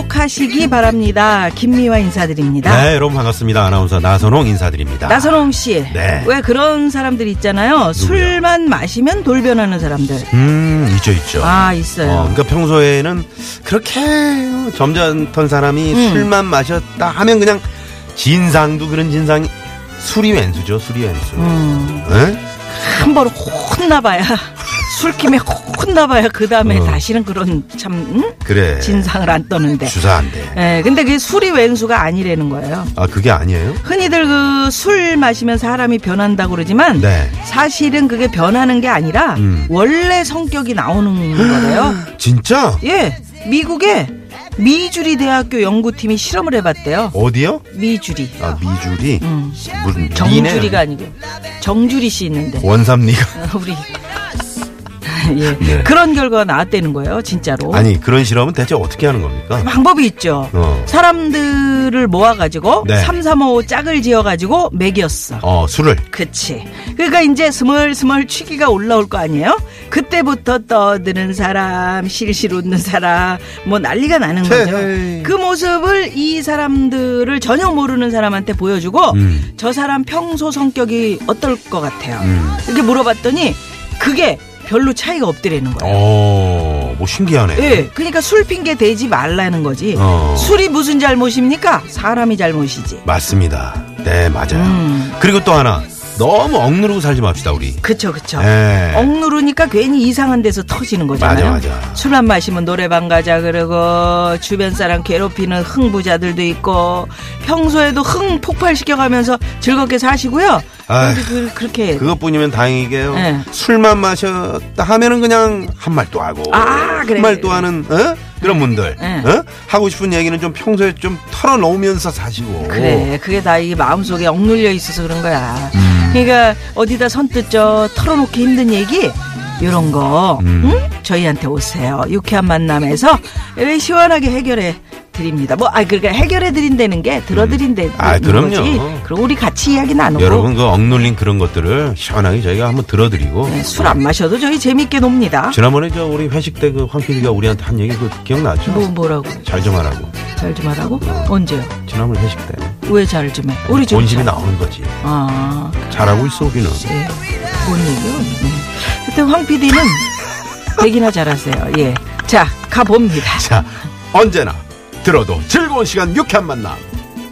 행복하시기 바랍니다. 김미화 인사드립니다. 네 여러분 반갑습니다 아나운서 나선홍 인사드립니다 나선홍 씨, 네. 왜 그런 사람들 있잖아요. 술만 마시면 돌변하는 사람들. 음 있죠 있죠 아 있어요. 어, 그러니까 평소에는 그렇게 점잖던 사람이 음. 술만 마셨다 하면 그냥 진상도 그런 진상이 술이 왼수죠 술이 왼수 음, 에? 한번 혼나봐야 술김에 혼나봐야 그 다음에 어. 다시는 그런 참 응? 그래 진상을 안 떠는데. 주사 안 돼 예, 근데 그게 술이 왼수가 아니라는 거예요. 아 그게 아니에요 흔히들 그 술 마시면 사람이 변한다고 그러지만 네 사실은 그게 변하는 게 아니라 음. 원래 성격이 나오는 거래요. 진짜 예, 미국의 미주리 대학교 연구팀이 실험을 해봤대요. 어디요 미주리. 아 미주리 음. 무슨 정주리가? 아니고 정주리 씨 있는데 원삼리가 우리 예 네. 그런 결과가 나왔다는 거예요, 진짜로. 아니 그런 실험은 대체 어떻게 하는 겁니까 방법이 있죠. 어. 사람들을 모아가지고 네. 삼 3, 5 짝을 지어가지고 먹였어. 어 술을 그치. 그러니까 이제 스멀스멀 취기가 올라올 거 아니에요? 그때부터 떠드는 사람, 실실 웃는 사람, 뭐 난리가 나는 거죠. 헤헤이. 그 모습을 이 사람들을 전혀 모르는 사람한테 보여주고 음. 저 사람 평소 성격이 어떨 것 같아요. 음. 이렇게 물어봤더니 그게 별로 차이가 없더라는 거예요. 어, 뭐 신기하네. 예, 그러니까 술 핑계 대지 말라는 거지. 어. 술이 무슨 잘못입니까? 사람이 잘못이지. 맞습니다. 네, 맞아요. 음. 그리고 또 하나. 너무 억누르고 살지 맙시다, 우리. 그쵸, 그쵸. 예. 억누르니까 괜히 이상한 데서 터지는 거잖아요. 맞아, 맞아. 술 안 마시면 노래방 가자 그러고 주변 사람 괴롭히는 흥부자들도 있고 평소에도 흥 폭발시켜가면서 즐겁게 사시고요. 아휴, 그, 그렇게 그것뿐이면 다행이게요. 네. 술만 마셨다 하면은 그냥 한 말 또 하고. 아, 그래. 한 말 또 하는, 어? 그런 분들. 네. 어? 하고 싶은 얘기는 좀 평소에 좀 털어놓으면서 사시고. 그래 그게 다 이 마음속에 억눌려 있어서 그런 거야. 음. 그러니까 어디다 선뜻 저 털어놓기 힘든 얘기 이런 거 음. 응? 저희한테 오세요. 유쾌한 만남에서 왜 시원하게 해결해 드립니다. 뭐, 아, 그러니까 해결해 드린다는 게 들어드린다는 아, 그럼요. 그럼 우리 같이 이야기 나누고 여러분 그 억눌린 그런 것들을 시원하게 저희가 한번 들어드리고. 네, 술안 마셔도 저희 재밌게 놉니다. 지난번에 저 우리 회식 때 그 황 PD가 우리한테 한 얘기 그 기억나죠? 뭐 뭐라고 잘 좀 하라고. 잘 좀 하라고? 언제요? 지난번 회식 때. 왜 잘 좀 해? 우리 좀 본심이 잘- 나오는 거지. 아, 잘하고 있어 우리는. 예. 뭔 얘기요? 네. 하여튼 황 PD는 되기나 잘하세요. 예. 자, 가봅니다. 자 언제나 들어도 즐거운 시간 유쾌한 만남.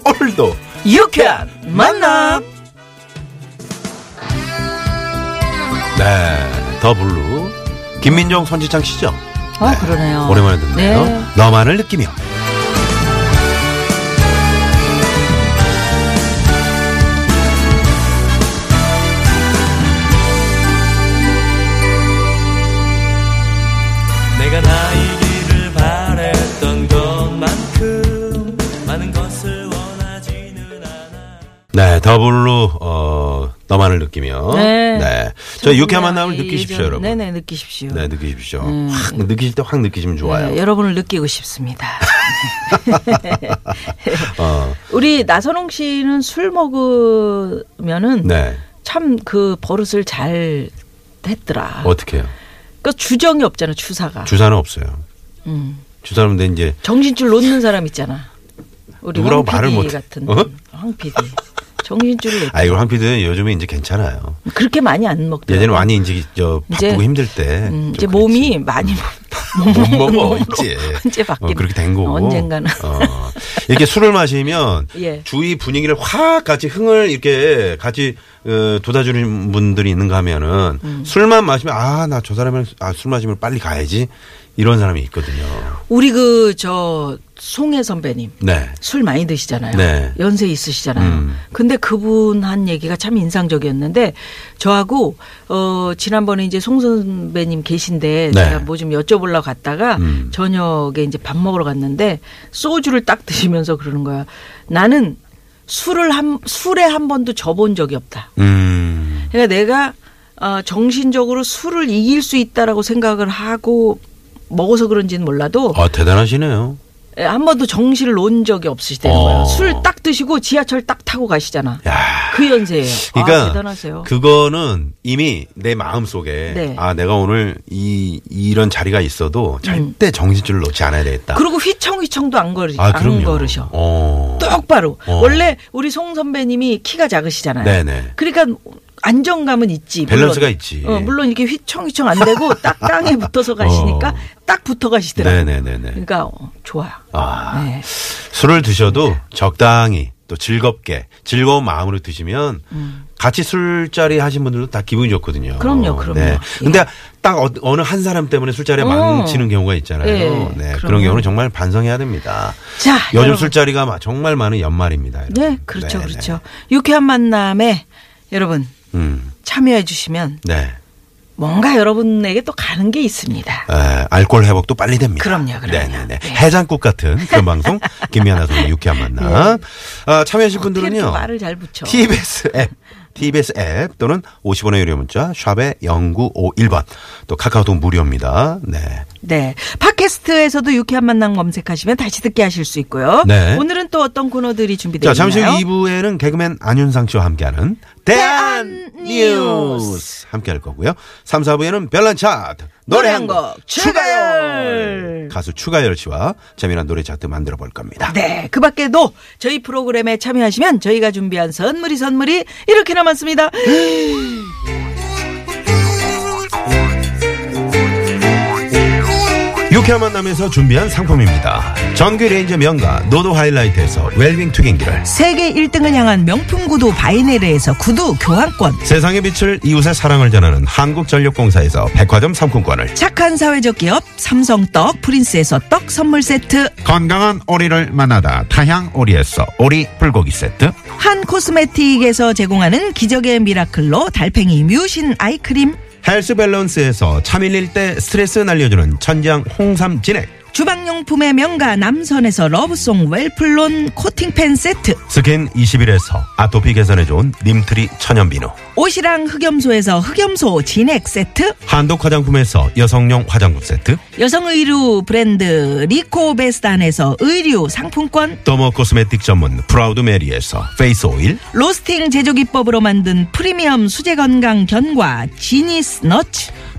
오늘도 유쾌한 만남! 네 더 블루 김민정 손지창 씨죠. 아, 그러네요. 오랜만에 듣네요. 네. 너만을 느끼며. 더블루 어 너만을 느끼며. 네. 저 유쾌한 만남을 느끼십시오 여러분. 네네, 느끼십시오. 네 느끼십시오. 음. 확 느끼실 때 확 느끼시면 좋아요. 네, 여러분을 느끼고 싶습니다. 어, 우리 나선홍 씨는 술 먹으면은 네 참 그 버릇을 잘 했더라. 어떻게요? 그 주정이 없잖아, 주사가. 주사는 없어요. 음. 주사는 근데 이제 정신줄 놓는 사람 있잖아. 우리 누구라고 황 말을 못해. 같은 어? 황 PD. 정신줄을 놓아 이거 황 PD는 요즘에 이제 괜찮아요. 그렇게 많이 안 먹더라고. 예전에 많이 이제 저 이제, 바쁘고 힘들 때 음, 좀 이제. 몸이 많이 못 먹어 이제 언제 바뀌는 어, 그렇게 된 거고 언젠가는. 어, 이렇게 술을 마시면 예. 주위 분위기를 확 같이 흥을 이렇게 같이 어, 돋아주는 분들이 있는가 하면은 음. 술만 마시면 아 나 저 사람을 아, 술 마시면 빨리 가야지 이런 사람이 있거든요. 우리 그 저 송혜 선배님 네. 술 많이 드시잖아요. 네. 연세 있으시잖아요. 음. 근데 그분 한 얘기가 참 인상적이었는데 저하고 어 지난번에 이제 송 선배님 계신데 네. 제가 뭐 좀 여쭤보려고 갔다가 음. 저녁에 이제 밥 먹으러 갔는데 소주를 딱 드시면서 그러는 거야. 나는 술을 한 술에 한 번도 져본 적이 없다. 음. 그러니까 내가 어, 정신적으로 술을 이길 수 있다라고 생각을 하고 먹어서 그런지는 몰라도 아, 대단하시네요. 예, 한 번도 정신을 놓은 적이 없으시다는 어. 거예요. 술 딱 드시고 지하철 딱 타고 가시잖아. 야. 그 연세예요. 그러니까 아, 대단하세요. 그거는 이미 내 마음 속에 네. 아 내가 오늘 이 이런 자리가 있어도 절대 정신줄을 놓지 않아야 되겠다. 음. 그리고 휘청휘청도 안 걸으 아, 안. 걸으셔. 어. 똑바로. 어. 원래 우리 송 선배님이 키가 작으시잖아요. 네네. 그러니까 안정감은 있지. 물론. 밸런스가 있지. 어, 물론 이렇게 휘청휘청 안 되고 딱 땅에 붙어서 가시니까 어. 딱 붙어 가시더라고요. 네네네네. 그러니까 어, 좋아요. 아. 네. 술을 드셔도 적당히 또 즐겁게 즐거운 마음으로 드시면 같이 술자리 하신 분들도 다 기분이 좋거든요. 음. 네. 그럼요, 그럼요. 근데 딱 어, 어느 한 사람 때문에 술자리가 어. 망치는 경우가 있잖아요. 네, 네, 그런. 경우는 정말 반성해야 됩니다. 자, 요즘 여러분. 술자리가 마- 정말 많은 연말입니다. 여러분. 네, 그렇죠, 네, 그렇죠. 유쾌한 만남에 여러분 네. 음, 참여해 주시면 네. 뭔가 여러분에게 또 가는 게 있습니다. 에, 알코올 회복도 빨리 됩니다. 그럼요, 그럼요. 네네네. 네. 해장국 같은 그런 방송 김미아나 소의 유쾌한 만남. 아, 참여하실 분들은요. 말을 잘 붙여. TBS 앱. TBS 앱 또는 50원의 유료 문자 샵의 0951번 또 카카오톡 무료입니다. 네. 네. 팟캐스트에서도 유쾌한 만남 검색하시면 다시 듣게 하실 수 있고요. 네. 오늘은 또 어떤 코너들이 준비되어 자, 잠시 후 있나요? 2부에는 개그맨 안윤상 씨와 함께하는 대한 대한 뉴스 함께 할 거고요. 3, 4부에는 별난 차트 노래 한 곡 추가열 가수 추가열 씨와 재미난 노래 차트 만들어 볼 겁니다. 네. 그 밖에도 저희 프로그램에 참여하시면 저희가 준비한 선물이 선물이 이렇게 남았습니다. 유쾌한 만남에서 준비한 상품입니다. 전기 레인저 명가 노도 하이라이트에서 웰빙 튀김기를 세계 1등을 향한 명품 구두 바이네르에서 구두 교환권. 세상의 빛을 이웃의 사랑을 전하는 한국전력공사에서 백화점 상품권을 착한 사회적 기업 삼성떡 프린스에서 떡 선물 세트. 건강한 오리를 만나다 타향 오리에서 오리 불고기 세트 한 코스메틱에서 제공하는 기적의 미라클로 달팽이 뮤신 아이크림. 헬스 밸런스에서 차 밀릴 때 스트레스 날려주는 천장 홍삼 진액 주방용품의 명가 남선에서 러브송 웰플론 코팅팬 세트. 스킨 21에서 아토피 개선에 좋은 neem tree 천연비누 옷이랑 흑염소에서 흑염소 진액 세트. 한독 화장품에서 여성용 화장품 세트 여성 의류 브랜드 리코베스탄에서 의류 상품권. derma cosmetic 전문 프라우드 메리에서 페이스 오일 로스팅 제조 기법으로 만든 프리미엄 수제 건강 견과 지니스 너츠.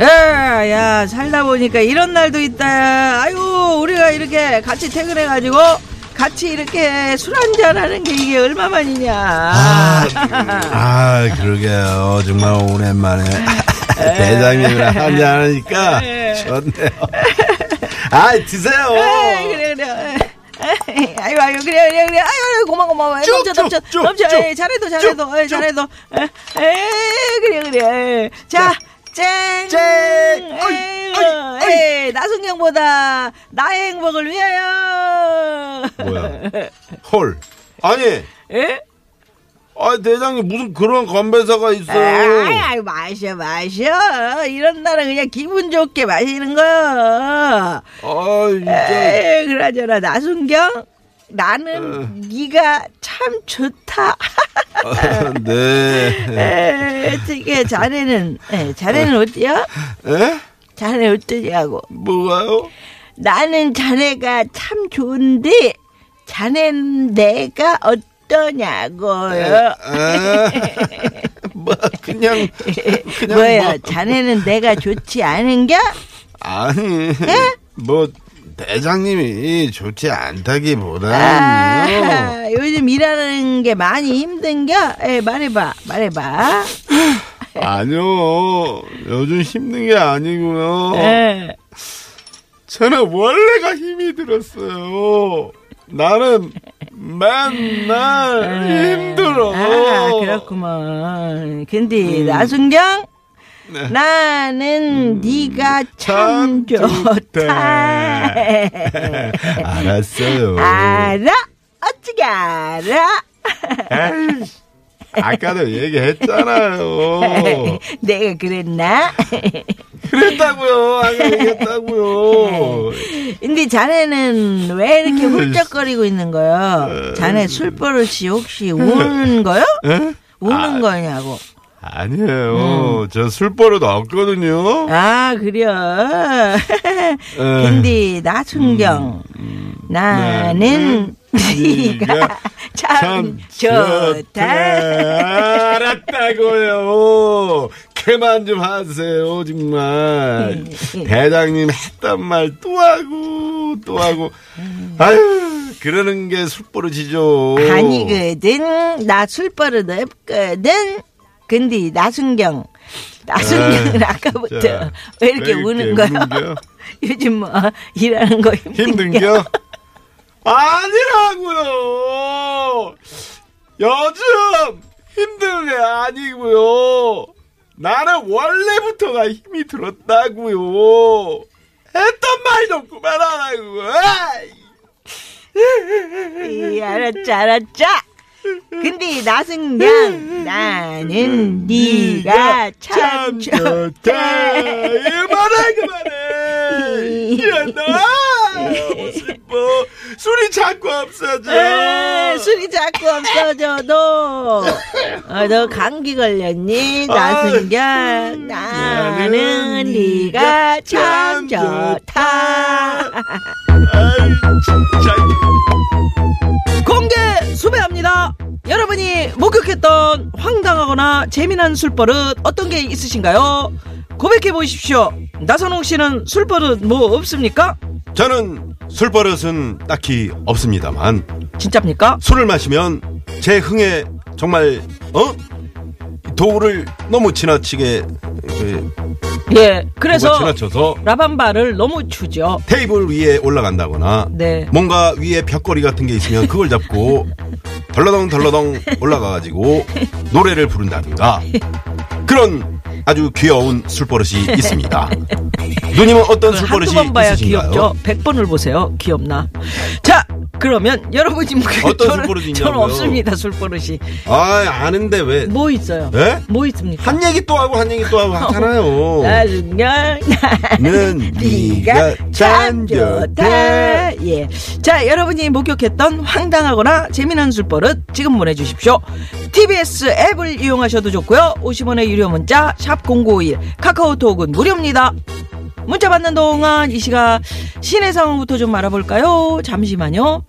야, 야, 살다 보니까 이런 날도 있다. 아유, 우리가 이렇게 같이 퇴근해가지고 같이 이렇게 술 한잔 하는 게 이게 얼마만이냐. 아, 아 그러게요. 정말 오랜만에 대장님이랑 한잔하니까 좋네요. 아, 드세요. 에이, 그래, 아유, 아유, 그래, 그래, 그래. 아유, 고마워, 고마워. 쭉, 넘쳐, 넘쳐, 쭉, 쭉, 넘쳐. 쭉. 에이, 잘해도, 잘해도, 에이, 쭉. 잘해도. 에이, 그래, 그래. 자, 쨍. 쨍. 에이, 어이, 에이, 나순경보다 나의 행복을 위하여. 뭐야? 헐. 아니, 에? 아 대장님 무슨 그런 건배사가 아이, 있어요? 아이, 마셔, 마셔. 이런 날은 그냥 기분 좋게 마시는 거야. 아 진짜. 에이, 그러잖아, 나순경. 나는 네가 참 좋다. 아, 네. 에, 어떻게 자네는 에, 자네는 어때요? 에? 자네 어떠냐고. 뭐가요? 나는 자네가 참 좋은데 자네는 내가 어떠냐고요? 아, 뭐 그냥 그냥 뭐야, 뭐, 자네는 내가 좋지 않은겨? 아니 예? 뭐 대장님이 좋지 않다기보다는요. 아, 요즘 일하는 게 많이 힘든겨? 에, 말해봐, 말해봐. 아니요 요즘 힘든 게 아니고요. 에, 저는 원래가 힘이 들었어요. 나는 맨날 힘들어. 아, 그렇구만. 근데 나순경? 네. 나는 네가 참 참 좋다. 알았어요. 알아? 어떻게 알아? 에이, 아까도 얘기했잖아요. 내가 그랬나? 그랬다고요. 아까 얘기했다고요. 근데 자네는 왜 이렇게 음. 훌쩍거리고 있는 거요? 자네 술버릇이 혹시 우는 거요? 에? 우는 아. 거냐고. 아니에요. 저 술버릇 없거든요. 아, 그래요. 근데 나순경, 나는 네가 참 좋다. 알았다고요. 그만 좀 하세요, 정말. 대장님 했단 말 또 하고, 또 하고. 아유, 그러는 게 술버릇이죠. 아니거든. 나 술버릇 없거든. 근데 나순경, 나순경은 아, 아까부터 자, 왜 이렇게 왜 우는 거야? 요즘 뭐 일하는 거 힘든겨? 아니라고요. 요즘 힘든 게 아니고요. 나는 원래부터가 힘이 들었다고요. 했던 말 좀 그만하라고. 알았죠, 알았죠. 근데 나순경, 나는 네가 참 좋다. 그만해 그만해. 야, 나 슬퍼. 술이 자꾸 없어져. 에이, 술이 자꾸 없어져도 어, 너 감기 걸렸니 나순경 나는 네가 참 좋다 아이, 진짜. 공개 수배합니다. 여러분이 목격했던 황당하거나 재미난 술버릇 어떤 게 있으신가요? 고백해 보십시오. 나선홍 씨는 술버릇 뭐 없습니까? 저는 술버릇은 딱히 없습니다만. 진짜입니까? 술을 마시면 제 흥에 정말 어? 도구를 너무 지나치게 그, 예 그래서 지나쳐서 라밤바를 너무 추죠 테이블 위에 올라간다거나 네. 뭔가 위에 벽걸이 같은 게 있으면 그걸 잡고 덜러덩 덜러덩 올라가가지고 노래를 부른다든가 그런 아주 귀여운 술버릇이 있습니다. 누님은 어떤 술버릇이 한두 번 봐야 있으신가요? 귀엽죠. 100번을 보세요. 귀엽나. 자, 그러면 여러분이 뭐 어떤 저는- 술버릇이 저는 있냐고요? 없습니다. 술버릇이. 아 아는데 왜? 뭐 있어요? 예? 뭐 있습니까? 한 얘기 또 하고 한 얘기 또 하고 하잖아요. 나중에 는 네가 참 좋다. 예. 자, 여러분이 목격했던 황당하거나 재미난 술버릇 지금 보내주십시오. TBS 앱을 이용하셔도 좋고요. 50원의 유료 문자 샵 #0951 카카오톡은 무료입니다. 문자 받는 동안 이 시각 시내 상황부터 좀 알아볼까요? 잠시만요.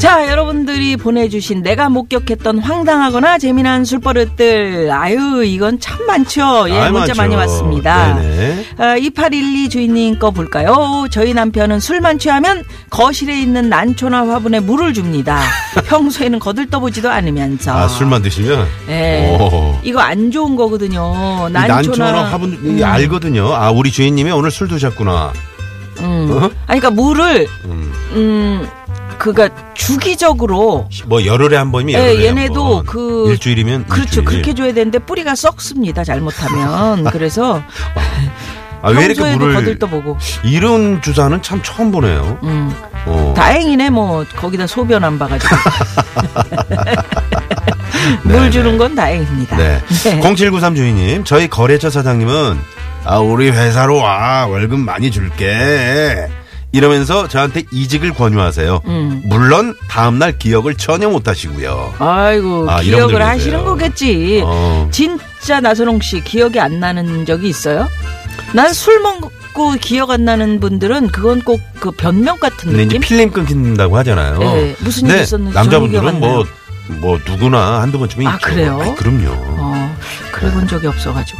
자, 여러분들이 보내주신 내가 목격했던 황당하거나 재미난 술버릇들. 아유, 이건 참 많죠. 예, 아이, 문자 많죠. 많이 왔습니다. 네네. 아, 2812 주인님 거 볼까요? 저희 남편은 술만 취하면 거실에 있는 난초나 화분에 물을 줍니다. 평소에는 거들떠보지도 않으면서. 아 술만 드시면 예. 오. 이거 안 좋은 거거든요. 이 난초나. 난초나 화분 이게 알거든요. 아 우리 주인님이 오늘 술 드셨구나. 음. 어? 아니, 그러니까 물을, 음. 음, 그가 주기적으로 뭐 열흘에 한 번이면 예, 얘네도 한 번. 그 일주일이면 그렇죠. 일주일. 그렇게 줘야 되는데 뿌리가 썩습니다. 잘못하면. 그래서 아, 왜 이렇게 물을 거들떠보고. 이런 주사는 참 처음 보네요. 음. 어. 다행이네 뭐 거기다 소변 안 봐가지고. 네, 물 주는 건 다행입니다. 네. 0793 주인님, 저희 거래처 사장님은 아 우리 회사로 와 월급 많이 줄게. 이러면서 저한테 이직을 권유하세요. 음. 물론 다음날 기억을 전혀 못하시고요. 아이고 아, 기억을. 하시는 거겠지. 어. 진짜 나선홍 씨 기억이 안 나는 적이 있어요? 난 술 먹고 기억 안 나는 분들은 그건 꼭 그 변명 같은 근데 이제 느낌. 필름 끊긴다고 하잖아요. 네, 무슨 일이 근데 있었는지 남자분들은 안 뭐. 뭐 누구나 한두 번쯤은 아, 있죠. 그래요? 아이, 그럼요. 어, 그래 본 적이 없어가지고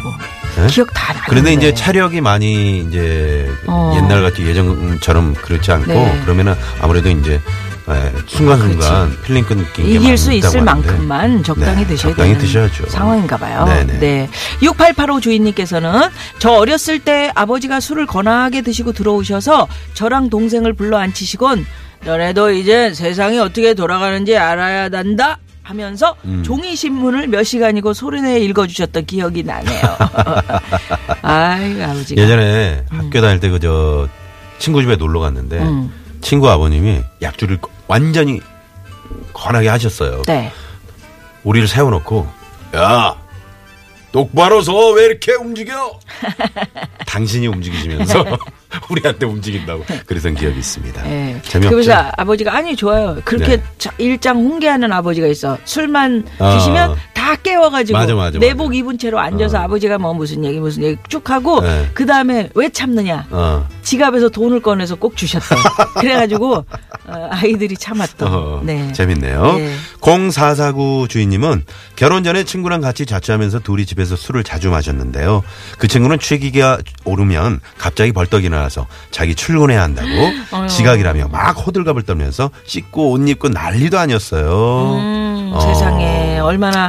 네? 기억 다 나는데. 그런데 이제 차력이 많이 이제 어. 옛날 같이 예전처럼 그렇지 않고 네. 그러면은 아무래도 이제 에, 순간순간 필름 끊긴 게 이길 수 있을 만큼만 적당히 네, 드셔야 적당히 드셔야죠. 상황인가 봐요. 네네. 네. 6885 주인님께서는 저 어렸을 때 아버지가 술을 거나하게 드시고 들어오셔서 저랑 동생을 불러 앉히시곤 너네도 이제 세상이 어떻게 돌아가는지 알아야 한다 하면서 음. 종이 신문을 몇 시간이고 소리내 읽어주셨던 기억이 나네요. 아이 아버지가 예전에 학교 다닐 때 그 저 친구 집에 놀러 갔는데 음. 친구 아버님이 약주를 완전히 권하게 하셨어요. 네. 우리를 세워놓고 야 똑바로 서 왜 이렇게 움직여? 당신이 움직이시면서 우리한테 움직인다고 그랬던 기억이 있습니다. 예. 재미없죠? 그래서 아버지가 아니 좋아요. 그렇게 네. 자- 일장 홍계하는 아버지가 있어. 술만 아. 드시면 다 깨워가지고 맞아, 맞아, 내복 맞아. 입은 채로 앉아서 어. 아버지가 뭐 무슨 얘기 무슨 얘기 쭉 하고 네. 그 다음에 왜 참느냐. 어. 지갑에서 돈을 꺼내서 꼭 주셨대. 그래가지고 어, 아이들이 참았던. 어, 네. 재밌네요. 네. 0449 주인님은 결혼 전에 친구랑 같이 자취하면서 둘이 집에서 술을 자주 마셨는데요. 그 친구는 취기가 오르면 갑자기 벌떡 일어나서 자기 출근해야 한다고. 지각이라며 막 호들갑을 떨면서 씻고 옷 입고 난리도 아니었어요. 음, 어. 세상에 얼마나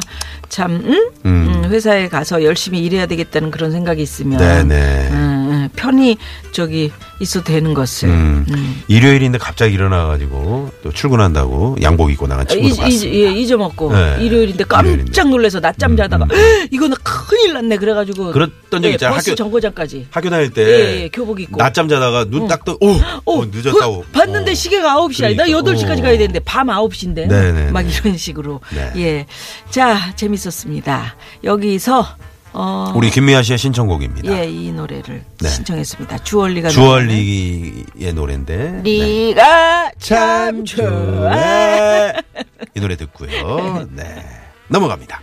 참 응? 음. 음, 회사에 가서 열심히 일해야 되겠다는 그런 생각이 있으면 네네. 음, 음, 편히 저기 있어도 되는 것을 음. 음. 일요일인데 갑자기 일어나가지고 또 출근한다고 양복 입고 나간 친구도 잊- 잊- 봤습니다. 예, 잊어먹고 네. 일요일인데 깜짝 놀라서 낮잠 자다가 이거는 큰일 났네 그래가지고 그랬던 적 예, 있잖아요. 버스 학교- 정거장까지 학교 다닐 때 예, 예, 교복 입고. 낮잠 자다가 눈 딱 떠, 오, 어, 늦었다고. 어, 봤는데 어. 시계가 9시야. 나 그러니까. 8시까지 어. 가야 되는데 밤 9시인데. 네네네. 막 이런 식으로. 네. 예. 자, 재밌었습니다. 여기서 어 우리 김미아 씨의 신청곡입니다. 예, 이 노래를 네. 신청했습니다. 주얼리가 주얼리의 노래인데. 네. 네가 참 좋아. 이 노래 듣고요. 네. 넘어갑니다.